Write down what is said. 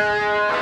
Música